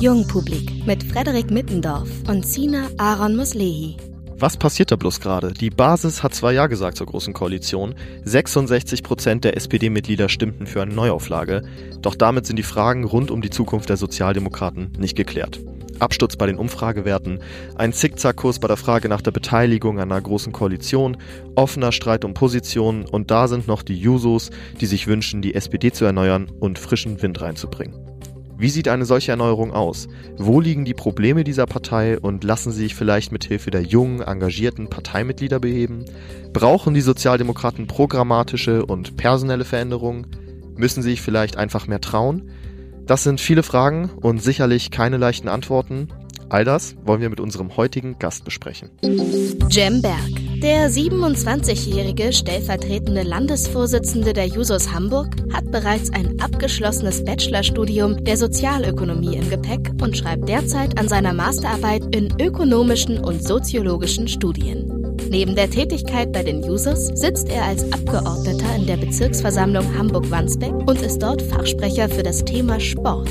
Jungpublik mit Frederik Mittendorf und Sina Aaron Muslehi. Was passiert da bloß gerade? Die Basis hat zwar Ja gesagt zur Großen Koalition, 66 Prozent der SPD-Mitglieder stimmten für eine Neuauflage, doch damit sind die Fragen rund um die Zukunft der Sozialdemokraten nicht geklärt. Absturz bei den Umfragewerten, ein Zickzackkurs bei der Frage nach der Beteiligung einer großen Koalition, offener Streit um Positionen und da sind noch die Jusos, die sich wünschen, die SPD zu erneuern und frischen Wind reinzubringen. Wie sieht eine solche Erneuerung aus? Wo liegen die Probleme dieser Partei und lassen sie sich vielleicht mit Hilfe der jungen, engagierten Parteimitglieder beheben? Brauchen die Sozialdemokraten programmatische und personelle Veränderungen? Müssen sie sich vielleicht einfach mehr trauen? Das sind viele Fragen und sicherlich keine leichten Antworten. All das wollen wir mit unserem heutigen Gast besprechen. Jem Berg, der 27-jährige stellvertretende Landesvorsitzende der Jusos Hamburg, hat bereits ein abgeschlossenes Bachelorstudium der Sozialökonomie im Gepäck und schreibt derzeit an seiner Masterarbeit in ökonomischen und soziologischen Studien. Neben der Tätigkeit bei den Jusos sitzt er als Abgeordneter in der Bezirksversammlung Hamburg-Wandsbek und ist dort Fachsprecher für das Thema Sport.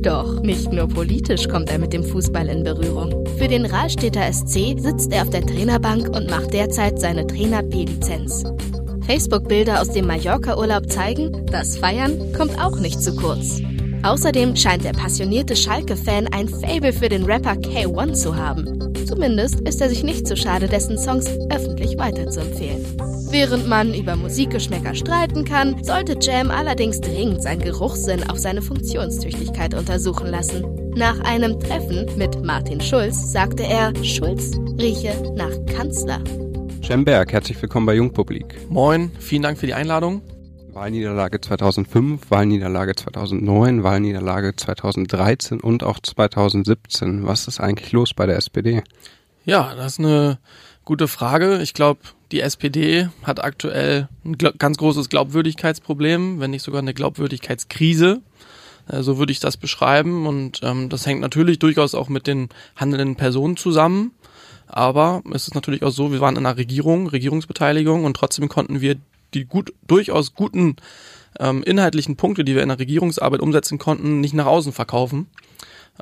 Doch nicht nur politisch kommt er mit dem Fußball in Berührung. Für den Rahlstädter SC sitzt er auf der Trainerbank und macht derzeit seine Trainer-P-Lizenz. Facebook-Bilder aus dem Mallorca-Urlaub zeigen, das Feiern kommt auch nicht zu kurz. Außerdem scheint der passionierte Schalke-Fan ein Fable für den Rapper K1 zu haben. Zumindest ist er sich nicht zu schade, dessen Songs öffentlich weiterzuempfehlen. Während man über Musikgeschmäcker streiten kann, sollte Jam allerdings dringend seinen Geruchssinn auf seine Funktionstüchtigkeit untersuchen lassen. Nach einem Treffen mit Martin Schulz sagte er, Schulz rieche nach Kanzler. Jam Berg, herzlich willkommen bei Jungpublik. Moin, vielen Dank für die Einladung. Wahlniederlage 2005, Wahlniederlage 2009, Wahlniederlage 2013 und auch 2017. Was ist eigentlich los bei der SPD? Ja, das ist eine gute Frage. Ich glaube, die SPD hat aktuell ein ganz großes Glaubwürdigkeitsproblem, wenn nicht sogar eine Glaubwürdigkeitskrise. Äh, so würde ich das beschreiben. Und ähm, das hängt natürlich durchaus auch mit den handelnden Personen zusammen. Aber es ist natürlich auch so, wir waren in einer Regierung, Regierungsbeteiligung und trotzdem konnten wir die gut, durchaus guten ähm, inhaltlichen Punkte, die wir in der Regierungsarbeit umsetzen konnten, nicht nach außen verkaufen.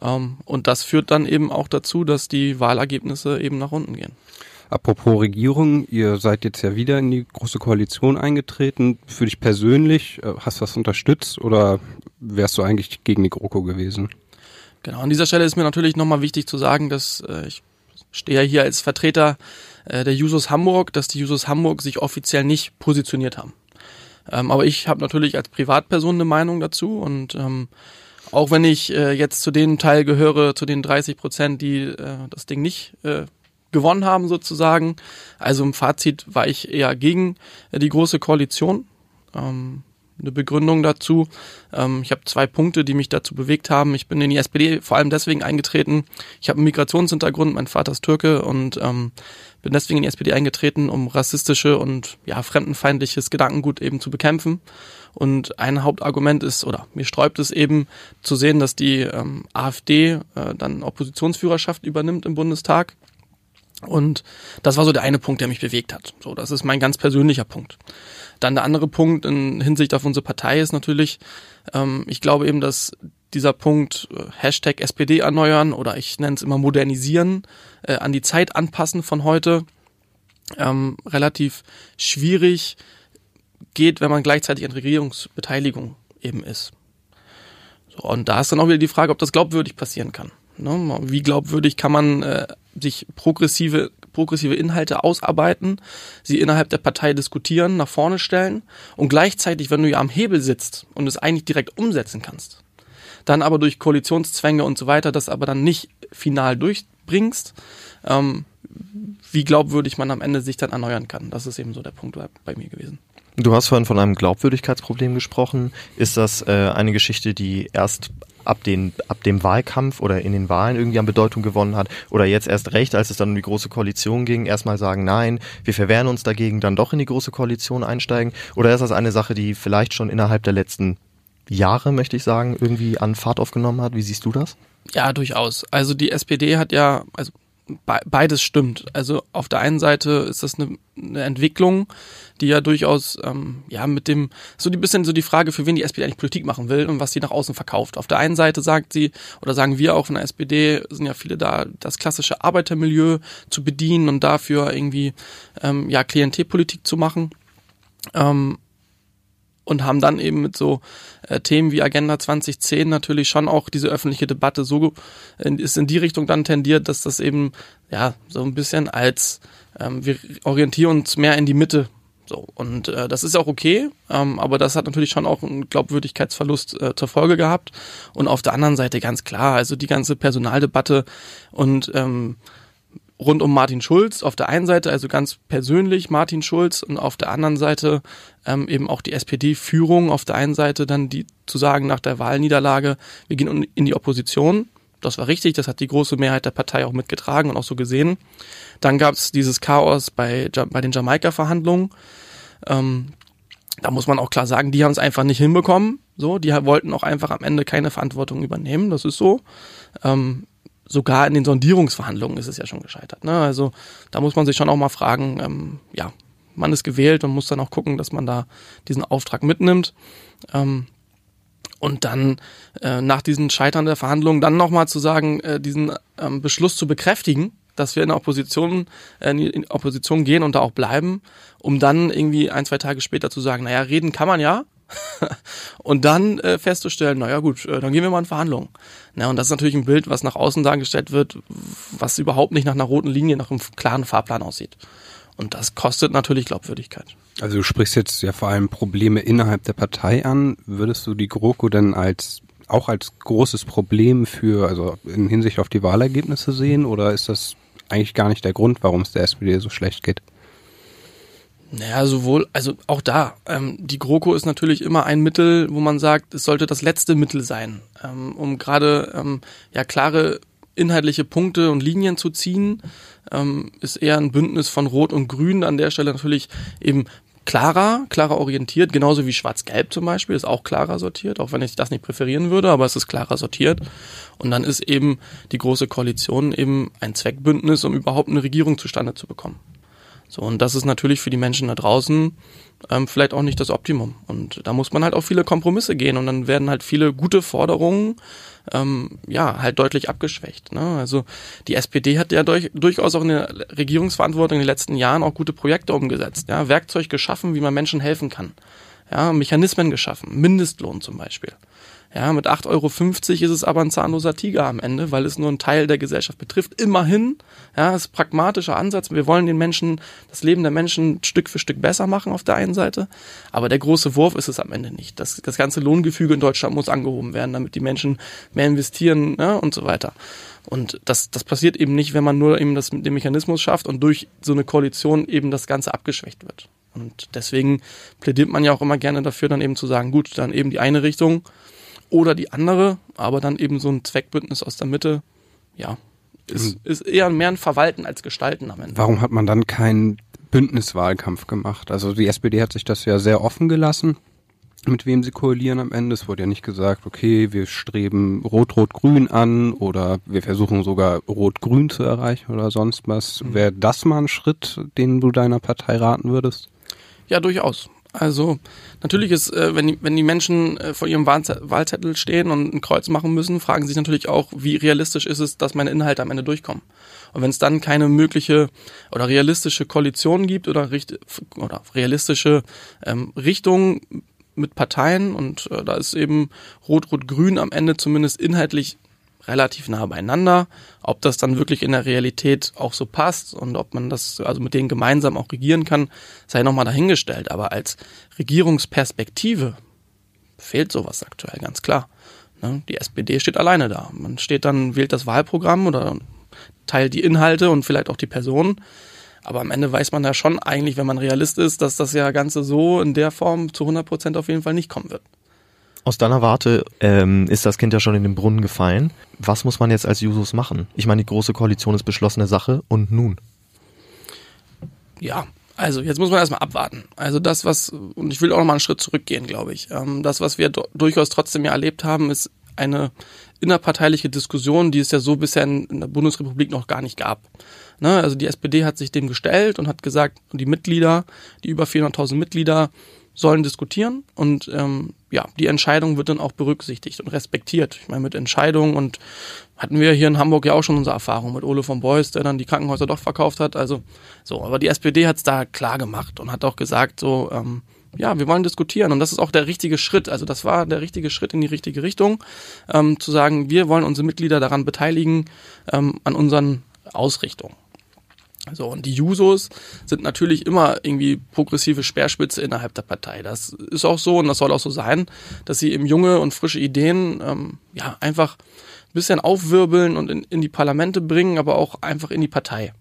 Ähm, und das führt dann eben auch dazu, dass die Wahlergebnisse eben nach unten gehen. Apropos Regierung, ihr seid jetzt ja wieder in die große Koalition eingetreten. Für dich persönlich, äh, hast du das unterstützt oder wärst du eigentlich gegen die GroKo gewesen? Genau, an dieser Stelle ist mir natürlich nochmal wichtig zu sagen, dass äh, ich stehe hier als Vertreter äh, der Jusos Hamburg, dass die Jusos Hamburg sich offiziell nicht positioniert haben. Ähm, aber ich habe natürlich als Privatperson eine Meinung dazu und ähm, auch wenn ich äh, jetzt zu den Teil gehöre, zu den 30 Prozent, die äh, das Ding nicht äh, gewonnen haben sozusagen. Also im Fazit war ich eher gegen äh, die große Koalition. Ähm, eine Begründung dazu. Ähm, ich habe zwei Punkte, die mich dazu bewegt haben. Ich bin in die SPD vor allem deswegen eingetreten. Ich habe einen Migrationshintergrund, mein Vater ist Türke und ähm, bin deswegen in die SPD eingetreten, um rassistische und ja fremdenfeindliches Gedankengut eben zu bekämpfen. Und ein Hauptargument ist, oder mir sträubt es eben zu sehen, dass die ähm, AfD äh, dann Oppositionsführerschaft übernimmt im Bundestag. Und das war so der eine Punkt, der mich bewegt hat. So, das ist mein ganz persönlicher Punkt. Dann der andere Punkt in Hinsicht auf unsere Partei ist natürlich, ähm, ich glaube eben, dass dieser Punkt äh, Hashtag SPD erneuern oder ich nenne es immer modernisieren, äh, an die Zeit anpassen von heute, ähm, relativ schwierig geht, wenn man gleichzeitig an Regierungsbeteiligung eben ist. So, und da ist dann auch wieder die Frage, ob das glaubwürdig passieren kann. Ne? Wie glaubwürdig kann man äh, sich progressive, progressive Inhalte ausarbeiten, sie innerhalb der Partei diskutieren, nach vorne stellen und gleichzeitig, wenn du ja am Hebel sitzt und es eigentlich direkt umsetzen kannst, dann aber durch Koalitionszwänge und so weiter das aber dann nicht final durchbringst, ähm, wie glaubwürdig man am Ende sich dann erneuern kann. Das ist eben so der Punkt bei mir gewesen. Du hast vorhin von einem Glaubwürdigkeitsproblem gesprochen. Ist das äh, eine Geschichte, die erst ab, den, ab dem Wahlkampf oder in den Wahlen irgendwie an Bedeutung gewonnen hat oder jetzt erst recht, als es dann um die große Koalition ging, erstmal sagen, nein, wir verwehren uns dagegen, dann doch in die große Koalition einsteigen? Oder ist das eine Sache, die vielleicht schon innerhalb der letzten Jahre, möchte ich sagen, irgendwie an Fahrt aufgenommen hat? Wie siehst du das? Ja, durchaus. Also die SPD hat ja, also beides stimmt. Also auf der einen Seite ist das eine, eine Entwicklung, die ja durchaus ähm, ja mit dem so ein bisschen so die Frage, für wen die SPD eigentlich Politik machen will und was sie nach außen verkauft. Auf der einen Seite sagt sie oder sagen wir auch von der SPD sind ja viele da, das klassische Arbeitermilieu zu bedienen und dafür irgendwie ähm, ja Klientelpolitik zu machen. Ähm, und haben dann eben mit so äh, Themen wie Agenda 2010 natürlich schon auch diese öffentliche Debatte so in, ist in die Richtung dann tendiert, dass das eben ja so ein bisschen als ähm, wir orientieren uns mehr in die Mitte so. Und äh, das ist auch okay, ähm, aber das hat natürlich schon auch einen Glaubwürdigkeitsverlust äh, zur Folge gehabt. Und auf der anderen Seite ganz klar, also die ganze Personaldebatte und ähm, rund um Martin Schulz auf der einen Seite, also ganz persönlich Martin Schulz und auf der anderen Seite ähm, eben auch die SPD-Führung, auf der einen Seite dann die zu sagen nach der Wahlniederlage, wir gehen in die Opposition. Das war richtig, das hat die große Mehrheit der Partei auch mitgetragen und auch so gesehen. Dann gab es dieses Chaos bei, bei den Jamaika-Verhandlungen. Ähm, da muss man auch klar sagen, die haben es einfach nicht hinbekommen. So, die wollten auch einfach am Ende keine Verantwortung übernehmen. Das ist so. Ähm, sogar in den Sondierungsverhandlungen ist es ja schon gescheitert. Ne? Also da muss man sich schon auch mal fragen, ähm, ja, man ist gewählt und muss dann auch gucken, dass man da diesen Auftrag mitnimmt. Ähm, und dann äh, nach diesen Scheitern der Verhandlungen dann nochmal zu sagen, äh, diesen ähm, Beschluss zu bekräftigen, dass wir in Opposition, äh, in Opposition gehen und da auch bleiben, um dann irgendwie ein, zwei Tage später zu sagen, naja, reden kann man ja, und dann äh, festzustellen, naja gut, äh, dann gehen wir mal in Verhandlungen. Ja, und das ist natürlich ein Bild, was nach außen dargestellt wird, was überhaupt nicht nach einer roten Linie, nach einem klaren Fahrplan aussieht. Und das kostet natürlich Glaubwürdigkeit. Also du sprichst jetzt ja vor allem Probleme innerhalb der Partei an. Würdest du die GroKo denn als auch als großes Problem für, also in Hinsicht auf die Wahlergebnisse sehen, oder ist das eigentlich gar nicht der Grund, warum es der SPD so schlecht geht? Naja, sowohl, also auch da, ähm, die GroKo ist natürlich immer ein Mittel, wo man sagt, es sollte das letzte Mittel sein, ähm, um gerade ähm, ja klare inhaltliche Punkte und Linien zu ziehen, ähm, ist eher ein Bündnis von Rot und Grün an der Stelle natürlich eben klarer, klarer orientiert, genauso wie Schwarz-Gelb zum Beispiel, ist auch klarer sortiert, auch wenn ich das nicht präferieren würde, aber es ist klarer sortiert. Und dann ist eben die Große Koalition eben ein Zweckbündnis, um überhaupt eine Regierung zustande zu bekommen. So, und das ist natürlich für die Menschen da draußen ähm, vielleicht auch nicht das Optimum. Und da muss man halt auch viele Kompromisse gehen und dann werden halt viele gute Forderungen ähm, ja halt deutlich abgeschwächt. Ne? Also die SPD hat ja durch, durchaus auch in der Regierungsverantwortung in den letzten Jahren auch gute Projekte umgesetzt, ja, Werkzeug geschaffen, wie man Menschen helfen kann. Ja, Mechanismen geschaffen, Mindestlohn zum Beispiel. Ja, mit 8,50 Euro ist es aber ein zahnloser Tiger am Ende, weil es nur einen Teil der Gesellschaft betrifft. Immerhin, ja, ist pragmatischer Ansatz. Wir wollen den Menschen, das Leben der Menschen Stück für Stück besser machen auf der einen Seite. Aber der große Wurf ist es am Ende nicht. Das, das ganze Lohngefüge in Deutschland muss angehoben werden, damit die Menschen mehr investieren ja, und so weiter. Und das, das passiert eben nicht, wenn man nur eben das, den Mechanismus schafft und durch so eine Koalition eben das Ganze abgeschwächt wird. Und deswegen plädiert man ja auch immer gerne dafür, dann eben zu sagen, gut, dann eben die eine Richtung oder die andere, aber dann eben so ein Zweckbündnis aus der Mitte, ja, ist, ist eher mehr ein Verwalten als Gestalten am Ende. Warum hat man dann keinen Bündniswahlkampf gemacht? Also die SPD hat sich das ja sehr offen gelassen, mit wem sie koalieren am Ende. Es wurde ja nicht gesagt, okay, wir streben Rot-Rot-Grün an oder wir versuchen sogar Rot-Grün zu erreichen oder sonst was. Mhm. Wäre das mal ein Schritt, den du deiner Partei raten würdest? Ja, durchaus. Also natürlich ist, äh, wenn, die, wenn die Menschen äh, vor ihrem Wahlzettel stehen und ein Kreuz machen müssen, fragen sich natürlich auch, wie realistisch ist es, dass meine Inhalte am Ende durchkommen. Und wenn es dann keine mögliche oder realistische Koalition gibt oder, oder realistische ähm, Richtung mit Parteien und äh, da ist eben Rot-Rot-Grün am Ende zumindest inhaltlich relativ nah beieinander. Ob das dann wirklich in der Realität auch so passt und ob man das also mit denen gemeinsam auch regieren kann, sei nochmal dahingestellt. Aber als Regierungsperspektive fehlt sowas aktuell ganz klar. Ne? Die SPD steht alleine da. Man steht dann, wählt das Wahlprogramm oder teilt die Inhalte und vielleicht auch die Personen. Aber am Ende weiß man ja schon eigentlich, wenn man Realist ist, dass das ja Ganze so in der Form zu 100 Prozent auf jeden Fall nicht kommen wird. Aus deiner Warte ähm, ist das Kind ja schon in den Brunnen gefallen. Was muss man jetzt als Jusos machen? Ich meine, die große Koalition ist beschlossene Sache und nun? Ja, also jetzt muss man erstmal abwarten. Also das, was, und ich will auch noch mal einen Schritt zurückgehen, glaube ich. Ähm, das, was wir durchaus trotzdem ja erlebt haben, ist eine innerparteiliche Diskussion, die es ja so bisher in, in der Bundesrepublik noch gar nicht gab. Ne? Also die SPD hat sich dem gestellt und hat gesagt, die Mitglieder, die über 400.000 Mitglieder, sollen diskutieren und ähm, ja, die Entscheidung wird dann auch berücksichtigt und respektiert. Ich meine, mit Entscheidungen und hatten wir hier in Hamburg ja auch schon unsere Erfahrung mit Ole von Beuys, der dann die Krankenhäuser doch verkauft hat. Also so, aber die SPD hat es da klar gemacht und hat auch gesagt, so, ähm, ja, wir wollen diskutieren und das ist auch der richtige Schritt. Also das war der richtige Schritt in die richtige Richtung, ähm, zu sagen, wir wollen unsere Mitglieder daran beteiligen, ähm, an unseren Ausrichtungen. So, und die Jusos sind natürlich immer irgendwie progressive Speerspitze innerhalb der Partei. Das ist auch so und das soll auch so sein, dass sie eben junge und frische Ideen ähm, ja einfach ein bisschen aufwirbeln und in, in die Parlamente bringen, aber auch einfach in die Partei.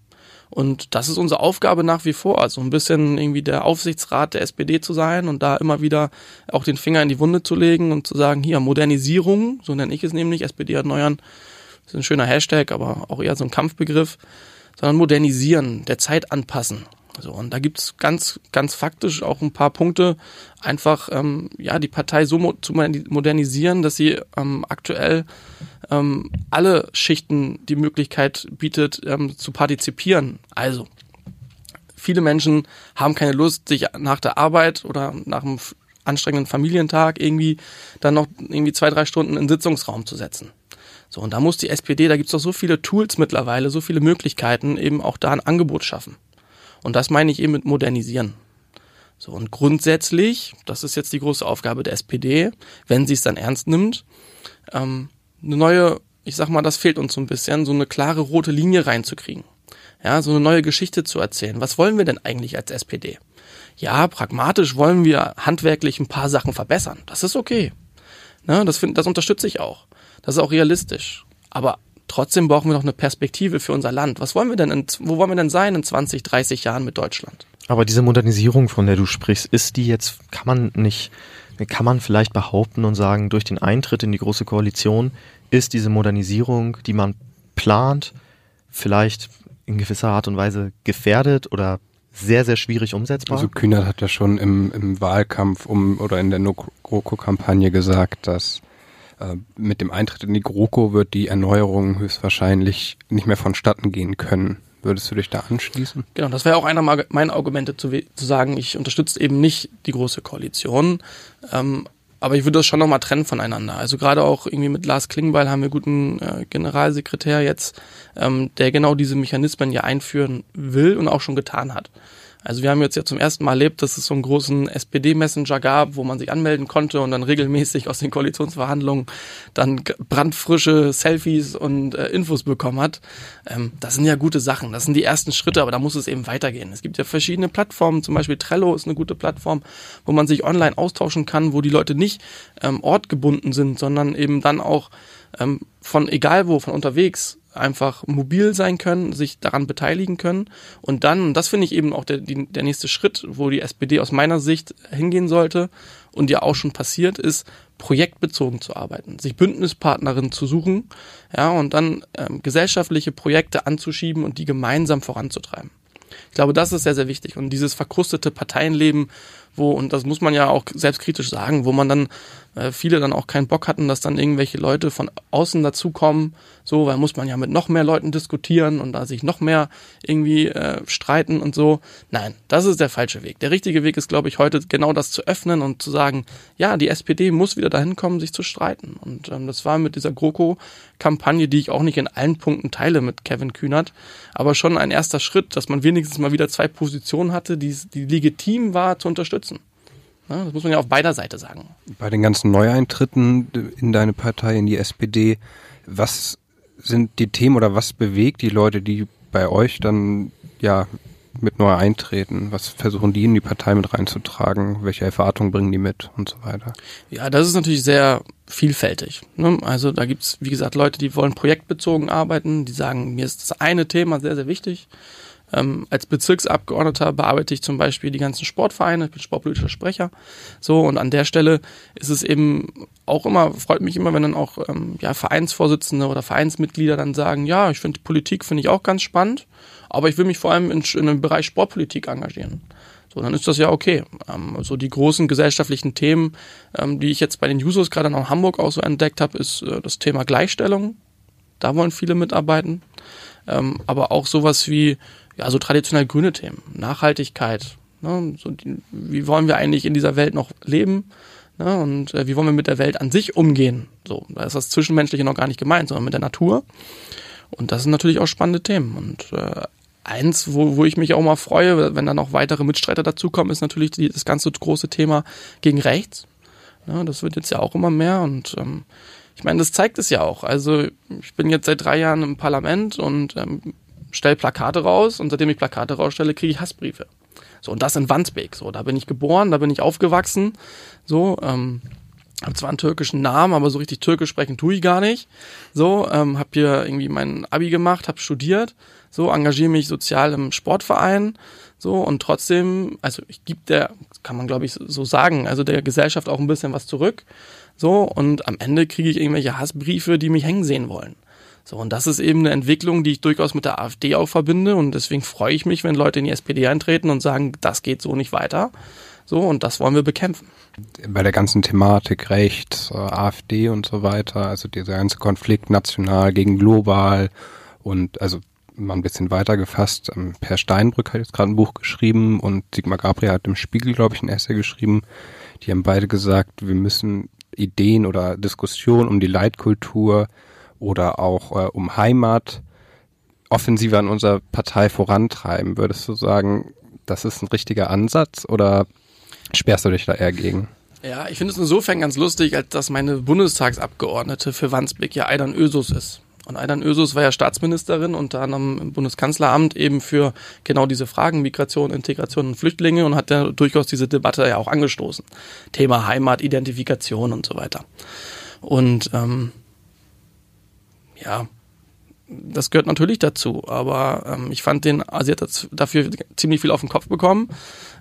Und das ist unsere Aufgabe nach wie vor, also ein bisschen irgendwie der Aufsichtsrat der SPD zu sein und da immer wieder auch den Finger in die Wunde zu legen und zu sagen, hier Modernisierung, so nenne ich es nämlich, SPD erneuern, ist ein schöner Hashtag, aber auch eher so ein Kampfbegriff sondern modernisieren, der Zeit anpassen. So, und da gibt's ganz, ganz faktisch auch ein paar Punkte, einfach ähm, ja die Partei so mo zu modernisieren, dass sie ähm, aktuell ähm, alle Schichten die Möglichkeit bietet, ähm, zu partizipieren. Also viele Menschen haben keine Lust, sich nach der Arbeit oder nach einem anstrengenden Familientag irgendwie dann noch irgendwie zwei, drei Stunden in Sitzungsraum zu setzen. So, und da muss die SPD, da gibt es doch so viele Tools mittlerweile, so viele Möglichkeiten, eben auch da ein Angebot schaffen. Und das meine ich eben mit modernisieren. So, und grundsätzlich, das ist jetzt die große Aufgabe der SPD, wenn sie es dann ernst nimmt, ähm, eine neue, ich sag mal, das fehlt uns so ein bisschen, so eine klare rote Linie reinzukriegen. Ja, so eine neue Geschichte zu erzählen. Was wollen wir denn eigentlich als SPD? Ja, pragmatisch wollen wir handwerklich ein paar Sachen verbessern. Das ist okay. Ne, das, find, das unterstütze ich auch. Das ist auch realistisch. Aber trotzdem brauchen wir noch eine Perspektive für unser Land. Was wollen wir denn, in, wo wollen wir denn sein in 20, 30 Jahren mit Deutschland? Aber diese Modernisierung, von der du sprichst, ist die jetzt, kann man nicht, kann man vielleicht behaupten und sagen, durch den Eintritt in die Große Koalition ist diese Modernisierung, die man plant, vielleicht in gewisser Art und Weise gefährdet oder sehr, sehr schwierig umsetzbar? Also Kühnert hat ja schon im, im Wahlkampf um oder in der GroKo-Kampagne gesagt, dass mit dem Eintritt in die GroKo wird die Erneuerung höchstwahrscheinlich nicht mehr vonstatten gehen können. Würdest du dich da anschließen? Genau, das wäre auch einer meiner Argumente zu, zu, sagen, ich unterstütze eben nicht die große Koalition. Ähm, aber ich würde das schon nochmal trennen voneinander. Also gerade auch irgendwie mit Lars Klingbeil haben wir guten äh, Generalsekretär jetzt, ähm, der genau diese Mechanismen ja einführen will und auch schon getan hat. Also wir haben jetzt ja zum ersten Mal erlebt, dass es so einen großen SPD-Messenger gab, wo man sich anmelden konnte und dann regelmäßig aus den Koalitionsverhandlungen dann brandfrische Selfies und äh, Infos bekommen hat. Ähm, das sind ja gute Sachen. Das sind die ersten Schritte, aber da muss es eben weitergehen. Es gibt ja verschiedene Plattformen, zum Beispiel Trello ist eine gute Plattform, wo man sich online austauschen kann, wo die Leute nicht ähm, ortgebunden sind, sondern eben dann auch ähm, von egal wo, von unterwegs einfach mobil sein können, sich daran beteiligen können. Und dann, und das finde ich eben auch der, die, der nächste Schritt, wo die SPD aus meiner Sicht hingehen sollte und ja auch schon passiert ist, projektbezogen zu arbeiten, sich Bündnispartnerinnen zu suchen, ja, und dann ähm, gesellschaftliche Projekte anzuschieben und die gemeinsam voranzutreiben. Ich glaube, das ist sehr, sehr wichtig. Und dieses verkrustete Parteienleben, wo, und das muss man ja auch selbstkritisch sagen, wo man dann äh, viele dann auch keinen Bock hatten, dass dann irgendwelche Leute von außen dazukommen, so, weil muss man ja mit noch mehr Leuten diskutieren und da sich noch mehr irgendwie äh, streiten und so. Nein, das ist der falsche Weg. Der richtige Weg ist, glaube ich, heute genau das zu öffnen und zu sagen, ja, die SPD muss wieder dahin kommen, sich zu streiten. Und ähm, das war mit dieser GroKo-Kampagne, die ich auch nicht in allen Punkten teile mit Kevin Kühnert, aber schon ein erster Schritt, dass man wenigstens mal wieder zwei Positionen hatte, die, die legitim war zu unterstützen. Das muss man ja auf beider Seite sagen. Bei den ganzen Neueintritten in deine Partei, in die SPD, was sind die Themen oder was bewegt die Leute, die bei euch dann ja mit neu eintreten? Was versuchen die in die Partei mit reinzutragen? Welche Erwartungen bringen die mit und so weiter? Ja, das ist natürlich sehr vielfältig. Ne? Also da gibt's wie gesagt, Leute, die wollen projektbezogen arbeiten, die sagen, mir ist das eine Thema sehr, sehr wichtig. Ähm, als Bezirksabgeordneter bearbeite ich zum Beispiel die ganzen Sportvereine, ich bin sportpolitischer Sprecher. So, und an der Stelle ist es eben auch immer, freut mich immer, wenn dann auch ähm, ja, Vereinsvorsitzende oder Vereinsmitglieder dann sagen, ja, ich finde Politik finde ich auch ganz spannend, aber ich will mich vor allem in, in dem Bereich Sportpolitik engagieren. So, dann ist das ja okay. Ähm, also die großen gesellschaftlichen Themen, ähm, die ich jetzt bei den Jusos gerade in Hamburg auch so entdeckt habe, ist äh, das Thema Gleichstellung. Da wollen viele mitarbeiten. Ähm, aber auch sowas wie, ja, so traditionell grüne Themen, Nachhaltigkeit. Ne? So wie wollen wir eigentlich in dieser Welt noch leben? Ne? Und äh, wie wollen wir mit der Welt an sich umgehen? So, da ist das Zwischenmenschliche noch gar nicht gemeint, sondern mit der Natur. Und das sind natürlich auch spannende Themen. Und äh, eins, wo, wo ich mich auch mal freue, wenn dann noch weitere Mitstreiter dazukommen, ist natürlich die, das ganze große Thema gegen rechts. Ja, das wird jetzt ja auch immer mehr und ähm, ich meine, das zeigt es ja auch. Also ich bin jetzt seit drei Jahren im Parlament und ähm, stelle Plakate raus und seitdem ich Plakate rausstelle, kriege ich Hassbriefe. So, und das in Wandsbek. So, da bin ich geboren, da bin ich aufgewachsen. So, ähm, habe zwar einen türkischen Namen, aber so richtig türkisch sprechen tue ich gar nicht. So, ähm, habe hier irgendwie mein Abi gemacht, habe studiert, so engagiere mich sozial im Sportverein, so und trotzdem, also ich gebe der, kann man glaube ich so sagen, also der Gesellschaft auch ein bisschen was zurück, so und am Ende kriege ich irgendwelche Hassbriefe, die mich hängen sehen wollen. So, und das ist eben eine Entwicklung, die ich durchaus mit der AfD auch verbinde. Und deswegen freue ich mich, wenn Leute in die SPD eintreten und sagen, das geht so nicht weiter. So, und das wollen wir bekämpfen. Bei der ganzen Thematik Recht, äh, AfD und so weiter, also dieser ganze Konflikt national gegen global und also mal ein bisschen weiter gefasst, ähm, Per Steinbrück hat jetzt gerade ein Buch geschrieben und Sigmar Gabriel hat im Spiegel, glaube ich, ein Essay geschrieben. Die haben beide gesagt, wir müssen Ideen oder Diskussionen um die Leitkultur oder auch äh, um Heimat offensiver an unserer Partei vorantreiben. Würdest du sagen, das ist ein richtiger Ansatz oder sperrst du dich da eher gegen? Ja, ich finde es insofern ganz lustig, als dass meine Bundestagsabgeordnete für Wandsbek ja Aidan Ösus ist. Und Aidan Ösus war ja Staatsministerin unter anderem im Bundeskanzleramt eben für genau diese Fragen Migration, Integration und Flüchtlinge und hat ja durchaus diese Debatte ja auch angestoßen. Thema Heimat, Identifikation und so weiter. Und ähm, ja, das gehört natürlich dazu, aber ähm, ich fand den, also sie hat dafür ziemlich viel auf den Kopf bekommen,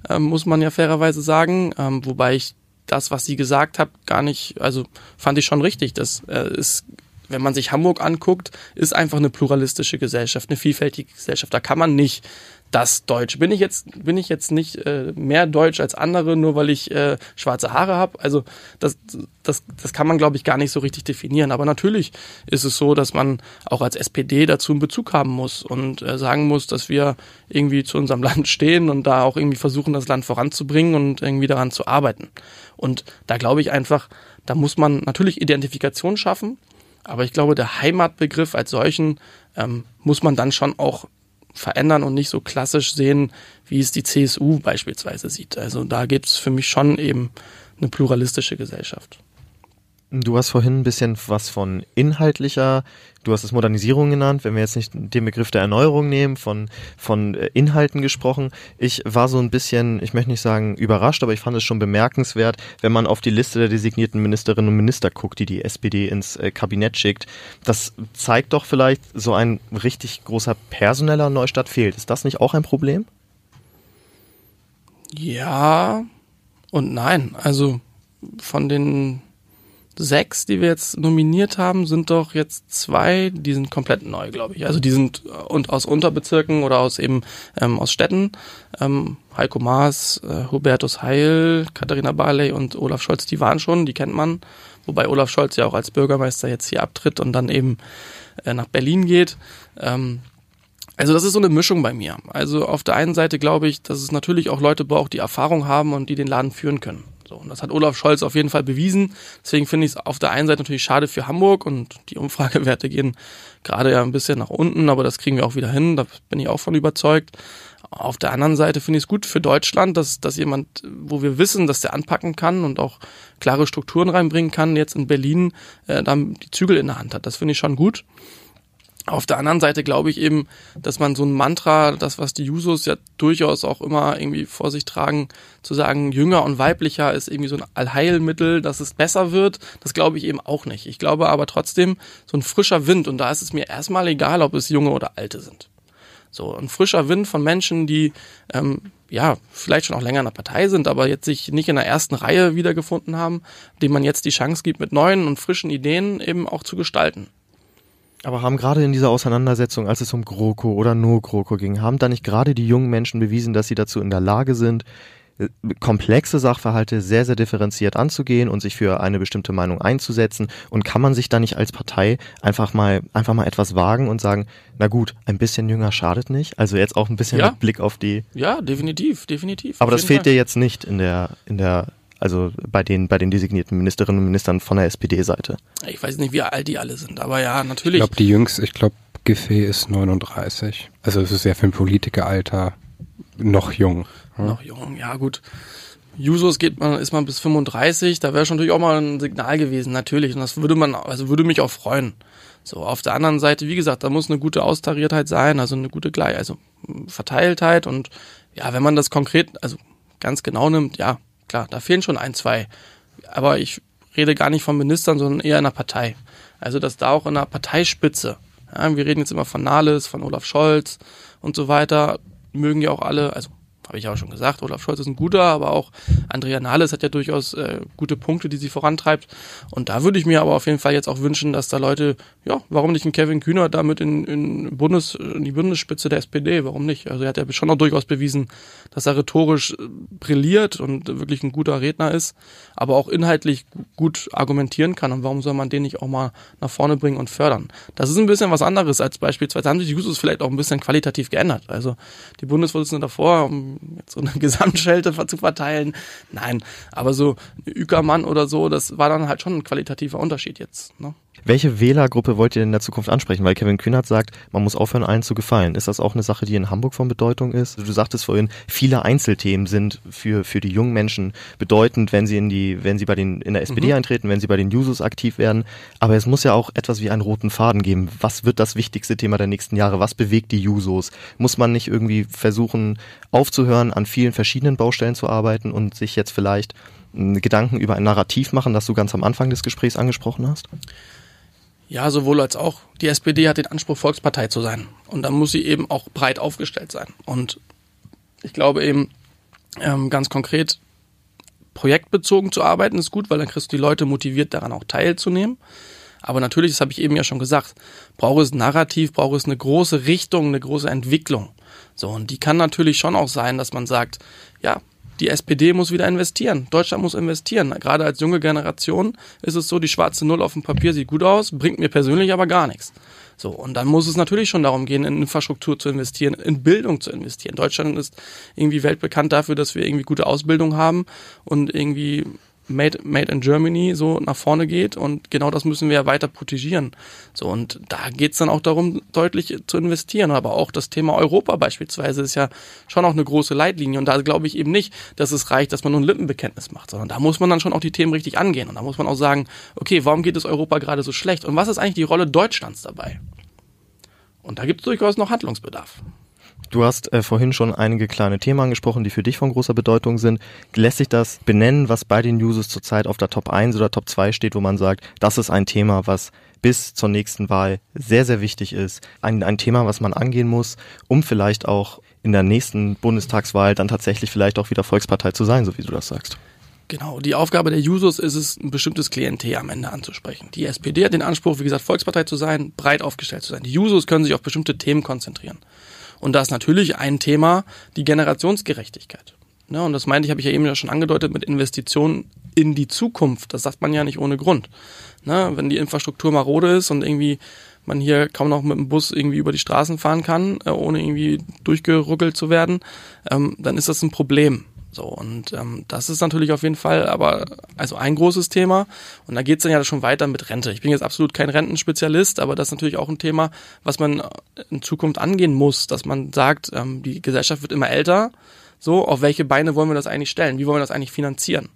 ähm, muss man ja fairerweise sagen, ähm, wobei ich das, was sie gesagt hat, gar nicht, also fand ich schon richtig. Das äh, ist, wenn man sich Hamburg anguckt, ist einfach eine pluralistische Gesellschaft, eine vielfältige Gesellschaft. Da kann man nicht das Deutsch. Bin ich jetzt, bin ich jetzt nicht äh, mehr Deutsch als andere, nur weil ich äh, schwarze Haare habe? Also das, das, das kann man, glaube ich, gar nicht so richtig definieren. Aber natürlich ist es so, dass man auch als SPD dazu einen Bezug haben muss und äh, sagen muss, dass wir irgendwie zu unserem Land stehen und da auch irgendwie versuchen, das Land voranzubringen und irgendwie daran zu arbeiten. Und da glaube ich einfach, da muss man natürlich Identifikation schaffen. Aber ich glaube, der Heimatbegriff als solchen ähm, muss man dann schon auch verändern und nicht so klassisch sehen, wie es die CSU beispielsweise sieht. Also da gibt es für mich schon eben eine pluralistische Gesellschaft. Du hast vorhin ein bisschen was von inhaltlicher, du hast es Modernisierung genannt, wenn wir jetzt nicht den Begriff der Erneuerung nehmen, von, von äh, Inhalten gesprochen. Ich war so ein bisschen, ich möchte nicht sagen überrascht, aber ich fand es schon bemerkenswert, wenn man auf die Liste der designierten Ministerinnen und Minister guckt, die die SPD ins äh, Kabinett schickt. Das zeigt doch vielleicht, so ein richtig großer personeller Neustart fehlt. Ist das nicht auch ein Problem? Ja und nein. Also von den sechs, die wir jetzt nominiert haben, sind doch jetzt zwei, die sind komplett neu, glaube ich. Also die sind äh, und aus Unterbezirken oder aus eben ähm, aus Städten. Ähm, Heiko Maas, äh, Hubertus Heil, Katharina Barley und Olaf Scholz, die waren schon, die kennt man. Wobei Olaf Scholz ja auch als Bürgermeister jetzt hier abtritt und dann eben äh, nach Berlin geht. Ähm, also das ist so eine Mischung bei mir. Also auf der einen Seite glaube ich, dass es natürlich auch Leute braucht, die Erfahrung haben und die den Laden führen können. So, und das hat Olaf Scholz auf jeden Fall bewiesen. Deswegen finde ich es auf der einen Seite natürlich schade für Hamburg und die Umfragewerte gehen gerade ja ein bisschen nach unten, aber das kriegen wir auch wieder hin. Da bin ich auch von überzeugt. Auf der anderen Seite finde ich es gut für Deutschland, dass, dass jemand, wo wir wissen, dass der anpacken kann und auch klare Strukturen reinbringen kann, jetzt in Berlin äh, dann die Zügel in der Hand hat. Das finde ich schon gut. Auf der anderen Seite glaube ich eben, dass man so ein Mantra, das was die Jusos ja durchaus auch immer irgendwie vor sich tragen, zu sagen, jünger und weiblicher ist irgendwie so ein Allheilmittel, dass es besser wird, das glaube ich eben auch nicht. Ich glaube aber trotzdem, so ein frischer Wind, und da ist es mir erstmal egal, ob es junge oder alte sind. So ein frischer Wind von Menschen, die ähm, ja vielleicht schon auch länger in der Partei sind, aber jetzt sich nicht in der ersten Reihe wiedergefunden haben, dem man jetzt die Chance gibt, mit neuen und frischen Ideen eben auch zu gestalten. Aber haben gerade in dieser Auseinandersetzung, als es um GroKo oder No GroKo ging, haben da nicht gerade die jungen Menschen bewiesen, dass sie dazu in der Lage sind, äh, komplexe Sachverhalte sehr, sehr differenziert anzugehen und sich für eine bestimmte Meinung einzusetzen? Und kann man sich da nicht als Partei einfach mal, einfach mal etwas wagen und sagen, na gut, ein bisschen jünger schadet nicht? Also jetzt auch ein bisschen Ja. mit Blick auf die. Ja, definitiv, definitiv. Aber das fehlt Fall. dir jetzt nicht in der, in der, also bei den, bei den designierten Ministerinnen und Ministern von der SPD-Seite. Ich weiß nicht, wie alt die alle sind, aber ja, Ich natürlich. glaube, die jüngste, ich glaube, Giffey ist 39. Also es ist ja für ein Politikeralter noch jung. Ja. Noch jung, ja gut. Jusos geht man, ist man bis 35, da wäre schon natürlich auch mal ein Signal gewesen, natürlich. Und das würde man, also würde mich auch freuen. So, auf der anderen Seite, wie gesagt, da muss eine gute Austariertheit sein, also eine gute Gleich, also Verteiltheit und ja, wenn man das konkret, also ganz genau nimmt, ja, klar, da fehlen schon ein, zwei. Aber ich rede gar nicht von Ministern, sondern eher in der Partei. Also, dass da auch in der Parteispitze, ja, wir reden jetzt immer von Nahles, von Olaf Scholz und so weiter, mögen ja auch alle, also habe ich auch schon gesagt, Olaf Scholz ist ein guter, aber auch Andrea Nahles hat ja durchaus äh, gute Punkte, die sie vorantreibt. Und da würde ich mir aber auf jeden Fall jetzt auch wünschen, dass da Leute, ja, warum nicht ein Kevin Kühner damit in, in, Bundes, in die Bundesspitze der SPD, warum nicht? Also er hat ja schon auch durchaus bewiesen, dass er rhetorisch äh, brilliert und wirklich ein guter Redner ist, aber auch inhaltlich gu- gut argumentieren kann. Und warum soll man den nicht auch mal nach vorne bringen und fördern? Das ist ein bisschen was anderes als beispielsweise, haben sich die Jusos vielleicht auch ein bisschen qualitativ geändert. Also die Bundesvorsitzende davor, jetzt so eine Gesamtschelte zu verteilen, nein, aber so Ükermann oder so, das war dann halt schon ein qualitativer Unterschied jetzt. Ne? Welche Wählergruppe wollt ihr in der Zukunft ansprechen? Weil Kevin Kühnert sagt, man muss aufhören, allen zu gefallen. Ist das auch eine Sache, die in Hamburg von Bedeutung ist? Du sagtest vorhin, viele Einzelthemen sind für, für die jungen Menschen bedeutend, wenn sie in die, wenn sie bei den, in der SPD eintreten, wenn sie bei den Jusos aktiv werden. Aber es muss ja auch etwas wie einen roten Faden geben. Was wird das wichtigste Thema der nächsten Jahre? Was bewegt die Jusos? Muss man nicht irgendwie versuchen, aufzuhören, an vielen verschiedenen Baustellen zu arbeiten und sich jetzt vielleicht mh, Gedanken über ein Narrativ machen, das du ganz am Anfang des Gesprächs angesprochen hast? Ja, sowohl als auch. Die SPD hat den Anspruch, Volkspartei zu sein. Und dann muss sie eben auch breit aufgestellt sein. Und ich glaube eben, ähm, ganz konkret, projektbezogen zu arbeiten ist gut, weil dann kriegst du die Leute motiviert, daran auch teilzunehmen. Aber natürlich, das habe ich eben ja schon gesagt, braucht es ein Narrativ, braucht es eine große Richtung, eine große Entwicklung. So, und die kann natürlich schon auch sein, dass man sagt, ja, die SPD muss wieder investieren. Deutschland muss investieren. Gerade als junge Generation ist es so, die schwarze Null auf dem Papier sieht gut aus, bringt mir persönlich aber gar nichts. So, und dann muss es natürlich schon darum gehen, in Infrastruktur zu investieren, in Bildung zu investieren. Deutschland ist irgendwie weltbekannt dafür, dass wir irgendwie gute Ausbildung haben und irgendwie Made, made in Germany so nach vorne geht und genau das müssen wir ja weiter protegieren. So und da geht's dann auch darum, deutlich zu investieren. Aber auch das Thema Europa beispielsweise ist ja schon auch eine große Leitlinie und da glaube ich eben nicht, dass es reicht, dass man nur ein Lippenbekenntnis macht, sondern da muss man dann schon auch die Themen richtig angehen und da muss man auch sagen, okay, warum geht es Europa gerade so schlecht und was ist eigentlich die Rolle Deutschlands dabei? Und da gibt es durchaus noch Handlungsbedarf. Du hast äh, vorhin schon einige kleine Themen angesprochen, die für dich von großer Bedeutung sind. Lässt sich das benennen, was bei den Users zurzeit auf der Top 1 oder Top 2 steht, wo man sagt, das ist ein Thema, was bis zur nächsten Wahl sehr, sehr wichtig ist. Ein, ein Thema, was man angehen muss, um vielleicht auch in der nächsten Bundestagswahl dann tatsächlich vielleicht auch wieder Volkspartei zu sein, so wie du das sagst. Genau, die Aufgabe der Jusos ist es, ein bestimmtes Klientel am Ende anzusprechen. Die SPD hat den Anspruch, wie gesagt, Volkspartei zu sein, breit aufgestellt zu sein. Die Jusos können sich auf bestimmte Themen konzentrieren. Und da ist natürlich ein Thema die Generationsgerechtigkeit. Ne, und das meinte ich, habe ich ja eben ja schon angedeutet mit Investitionen in die Zukunft. Das sagt man ja nicht ohne Grund. Ne, wenn die Infrastruktur marode ist und irgendwie man hier kaum noch mit dem Bus irgendwie über die Straßen fahren kann, äh, ohne irgendwie durchgeruckelt zu werden, ähm, dann ist das ein Problem. So, und ähm, das ist natürlich auf jeden Fall aber also ein großes Thema. Und da geht's dann ja schon weiter mit Rente. Ich bin jetzt absolut kein Rentenspezialist, aber das ist natürlich auch ein Thema, was man in Zukunft angehen muss, dass man sagt, ähm, die Gesellschaft wird immer älter. So, auf welche Beine wollen wir das eigentlich stellen? Wie wollen wir das eigentlich finanzieren?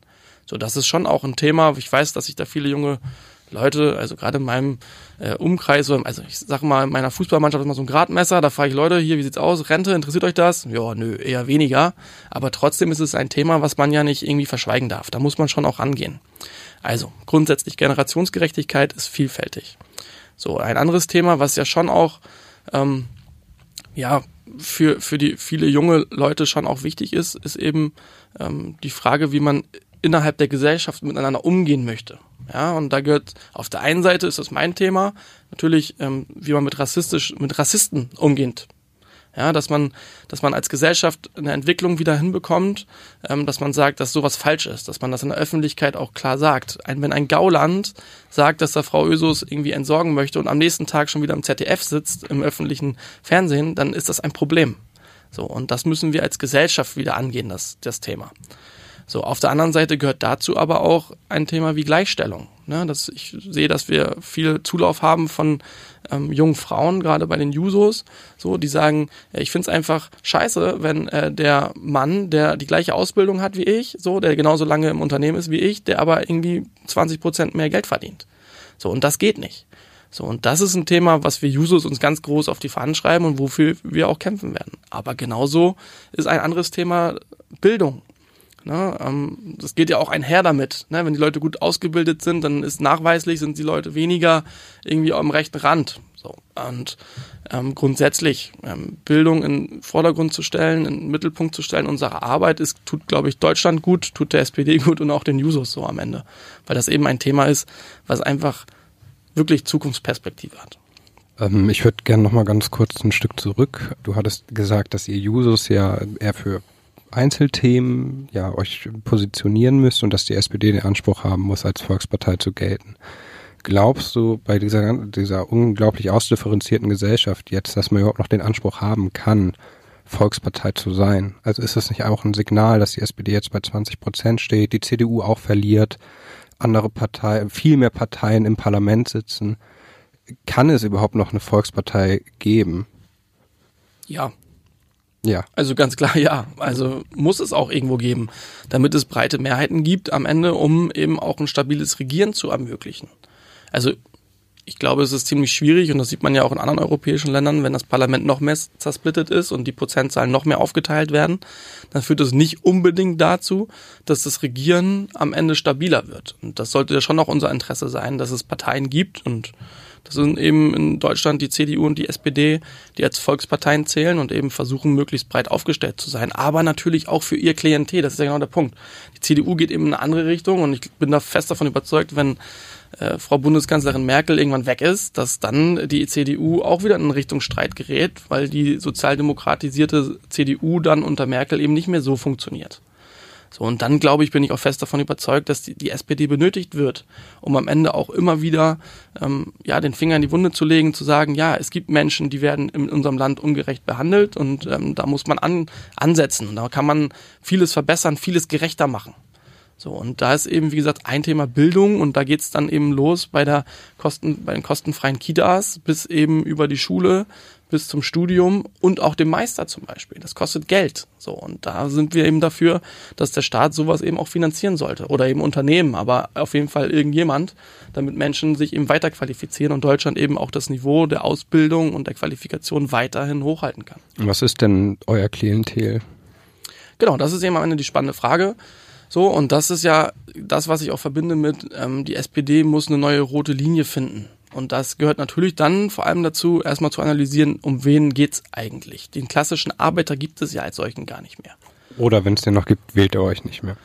So, das ist schon auch ein Thema. Ich weiß, dass sich da viele junge Leute, also gerade in meinem äh, Umkreis, also ich sag mal, in meiner Fußballmannschaft ist mal so ein Gradmesser, da frage ich Leute, hier, wie sieht's aus? Rente, interessiert euch das? Ja, nö, eher weniger. Aber trotzdem ist es ein Thema, was man ja nicht irgendwie verschweigen darf. Da muss man schon auch rangehen. Also, grundsätzlich Generationsgerechtigkeit ist vielfältig. So, ein anderes Thema, was ja schon auch, ähm, ja, für, für die viele junge Leute schon auch wichtig ist, ist eben ähm, die Frage, wie man innerhalb der Gesellschaft miteinander umgehen möchte. Ja, und da gehört auf der einen Seite ist das mein Thema, natürlich, ähm, wie man mit rassistisch, mit Rassisten umgeht. Ja, dass man, dass man als Gesellschaft eine Entwicklung wieder hinbekommt, ähm, dass man sagt, dass sowas falsch ist, dass man das in der Öffentlichkeit auch klar sagt. Ein, wenn ein Gauland sagt, dass er Frau Ösus irgendwie entsorgen möchte und am nächsten Tag schon wieder im ZDF sitzt, im öffentlichen Fernsehen, dann ist das ein Problem. So, und das müssen wir als Gesellschaft wieder angehen, das, das Thema. So, auf der anderen Seite gehört dazu aber auch ein Thema wie Gleichstellung. Ne, dass ich sehe, dass wir viel Zulauf haben von ähm, jungen Frauen, gerade bei den Jusos, so, die sagen, ich finde es einfach scheiße, wenn äh, der Mann, der die gleiche Ausbildung hat wie ich, so, der genauso lange im Unternehmen ist wie ich, der aber irgendwie 20 Prozent mehr Geld verdient. So, und das geht nicht. So, und das ist ein Thema, was wir Jusos uns ganz groß auf die Fahnen schreiben und wofür wir auch kämpfen werden. Aber genauso ist ein anderes Thema Bildung. Ne, ähm, das geht ja auch einher damit. Ne? Wenn die Leute gut ausgebildet sind, dann ist nachweislich, sind die Leute weniger irgendwie am rechten Rand. So. Und ähm, grundsätzlich ähm, Bildung in Vordergrund zu stellen, in den Mittelpunkt zu stellen unserer Arbeit, ist, tut, glaube ich, Deutschland gut, tut der SPD gut und auch den Jusos so am Ende. Weil das eben ein Thema ist, was einfach wirklich Zukunftsperspektive hat. Ähm, ich würde gerne noch mal ganz kurz ein Stück zurück. Du hattest gesagt, dass ihr Jusos ja eher für Einzelthemen ja euch positionieren müsst und dass die SPD den Anspruch haben muss, als Volkspartei zu gelten. Glaubst du bei dieser, dieser unglaublich ausdifferenzierten Gesellschaft jetzt, dass man überhaupt noch den Anspruch haben kann, Volkspartei zu sein? Also ist das nicht auch ein Signal, dass die SPD jetzt bei 20 Prozent steht, die CDU auch verliert, andere Parteien, viel mehr Parteien im Parlament sitzen? Kann es überhaupt noch eine Volkspartei geben? Ja, ja. Also ganz klar, ja. Also muss es auch irgendwo geben, damit es breite Mehrheiten gibt am Ende, um eben auch ein stabiles Regieren zu ermöglichen. Also ich glaube, es ist ziemlich schwierig und das sieht man ja auch in anderen europäischen Ländern, wenn das Parlament noch mehr zersplittet ist und die Prozentzahlen noch mehr aufgeteilt werden, dann führt das nicht unbedingt dazu, dass das Regieren am Ende stabiler wird. Und das sollte ja schon auch unser Interesse sein, dass es Parteien gibt und das sind eben in Deutschland die CDU und die SPD, die als Volksparteien zählen und eben versuchen, möglichst breit aufgestellt zu sein. Aber natürlich auch für ihr Klientel. Das ist ja genau der Punkt. Die CDU geht eben in eine andere Richtung und ich bin da fest davon überzeugt, wenn äh, Frau Bundeskanzlerin Merkel irgendwann weg ist, dass dann die CDU auch wieder in Richtung Streit gerät, weil die sozialdemokratisierte CDU dann unter Merkel eben nicht mehr so funktioniert. So, und dann glaube ich, bin ich auch fest davon überzeugt, dass die, die SPD benötigt wird, um am Ende auch immer wieder ähm, ja, den Finger in die Wunde zu legen, zu sagen, ja, es gibt Menschen, die werden in unserem Land ungerecht behandelt und ähm, da muss man an, ansetzen. Und da kann man vieles verbessern, vieles gerechter machen. So, und da ist eben, wie gesagt, ein Thema Bildung und da geht's dann eben los bei der Kosten, bei den kostenfreien Kitas bis eben über die Schule bis zum Studium und auch dem Meister zum Beispiel. Das kostet Geld. So, und da sind wir eben dafür, dass der Staat sowas eben auch finanzieren sollte. Oder eben Unternehmen, aber auf jeden Fall irgendjemand, damit Menschen sich eben weiterqualifizieren und Deutschland eben auch das Niveau der Ausbildung und der Qualifikation weiterhin hochhalten kann. Was ist denn euer Klientel? Genau, das ist eben am Ende die spannende Frage. So, und das ist ja das, was ich auch verbinde mit, ähm, die SPD muss eine neue rote Linie finden. Und das gehört natürlich dann vor allem dazu, erstmal zu analysieren, um wen geht's eigentlich. Den klassischen Arbeiter gibt es ja als solchen gar nicht mehr. Oder wenn es den noch gibt, wählt er euch nicht mehr.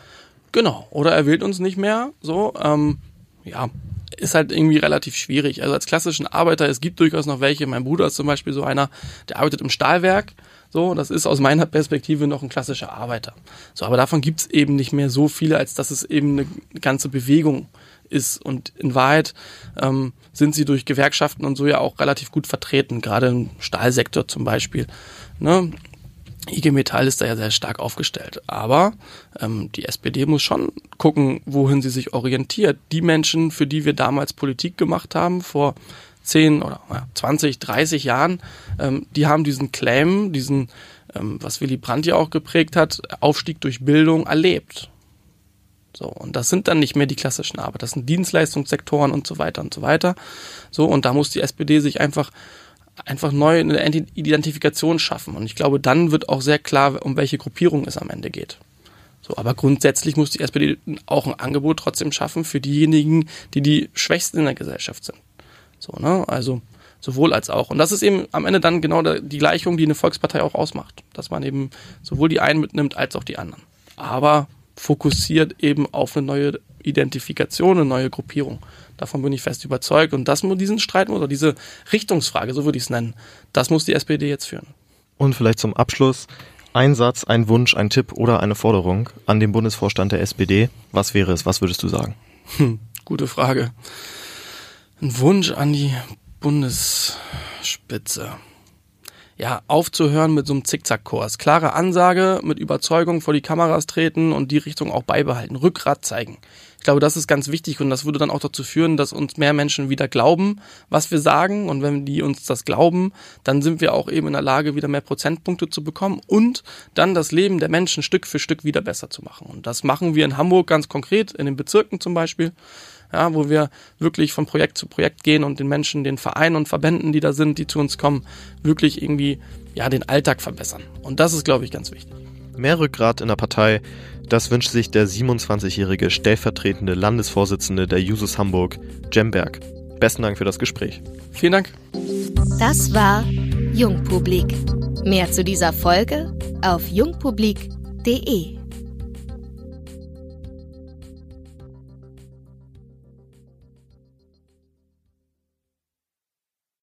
Genau, oder er wählt uns nicht mehr. So, ähm, ja, ist halt irgendwie relativ schwierig. Also als klassischen Arbeiter, es gibt durchaus noch welche. Mein Bruder ist zum Beispiel so einer, der arbeitet im Stahlwerk. So, das ist aus meiner Perspektive noch ein klassischer Arbeiter. So, aber davon gibt's eben nicht mehr so viele, als dass es eben eine ganze Bewegung ist. Und in Wahrheit ähm, sind sie durch Gewerkschaften und so ja auch relativ gut vertreten, gerade im Stahlsektor zum Beispiel. Ne? IG Metall ist da ja sehr stark aufgestellt. Aber ähm, die SPD muss schon gucken, wohin sie sich orientiert. Die Menschen, für die wir damals Politik gemacht haben, vor 10 oder ja, 20, 30 Jahren, ähm, die haben diesen Claim, diesen, ähm, was Willy Brandt ja auch geprägt hat, Aufstieg durch Bildung erlebt. So, und das sind dann nicht mehr die klassischen Arbeiter, das sind Dienstleistungssektoren und so weiter und so weiter. So, und da muss die SPD sich einfach einfach neu eine Identifikation schaffen. Und ich glaube, dann wird auch sehr klar, um welche Gruppierung es am Ende geht. So, aber grundsätzlich muss die SPD auch ein Angebot trotzdem schaffen für diejenigen, die die Schwächsten in der Gesellschaft sind. So, ne? Also sowohl als auch. Und das ist eben am Ende dann genau die Gleichung, die eine Volkspartei auch ausmacht, dass man eben sowohl die einen mitnimmt als auch die anderen. Aber fokussiert eben auf eine neue Identifikation, eine neue Gruppierung. Davon bin ich fest überzeugt. Und das muss diesen Streit oder diese Richtungsfrage, so würde ich es nennen, das muss die SPD jetzt führen. Und vielleicht zum Abschluss ein Satz, ein Wunsch, ein Tipp oder eine Forderung an den Bundesvorstand der SPD. Was wäre es? Was würdest du sagen? Hm, gute Frage. Ein Wunsch an die Bundesspitze ja, aufzuhören mit so einem Zickzackkurs. Klare Ansage, mit Überzeugung vor die Kameras treten und die Richtung auch beibehalten. Rückgrat zeigen. Ich glaube, das ist ganz wichtig und das würde dann auch dazu führen, dass uns mehr Menschen wieder glauben, was wir sagen. Und wenn die uns das glauben, dann sind wir auch eben in der Lage, wieder mehr Prozentpunkte zu bekommen und dann das Leben der Menschen Stück für Stück wieder besser zu machen. Und das machen wir in Hamburg ganz konkret, in den Bezirken zum Beispiel ja, wo wir wirklich von Projekt zu Projekt gehen und den Menschen, den Vereinen und Verbänden, die da sind, die zu uns kommen, wirklich irgendwie ja den Alltag verbessern. Und das ist, glaube ich, ganz wichtig. Mehr Rückgrat in der Partei, das wünscht sich der 27-jährige stellvertretende Landesvorsitzende der Jusos Hamburg, Jemberg. Besten Dank für das Gespräch. Vielen Dank. Das war Jungpublik. Mehr zu dieser Folge auf jungpublik.de.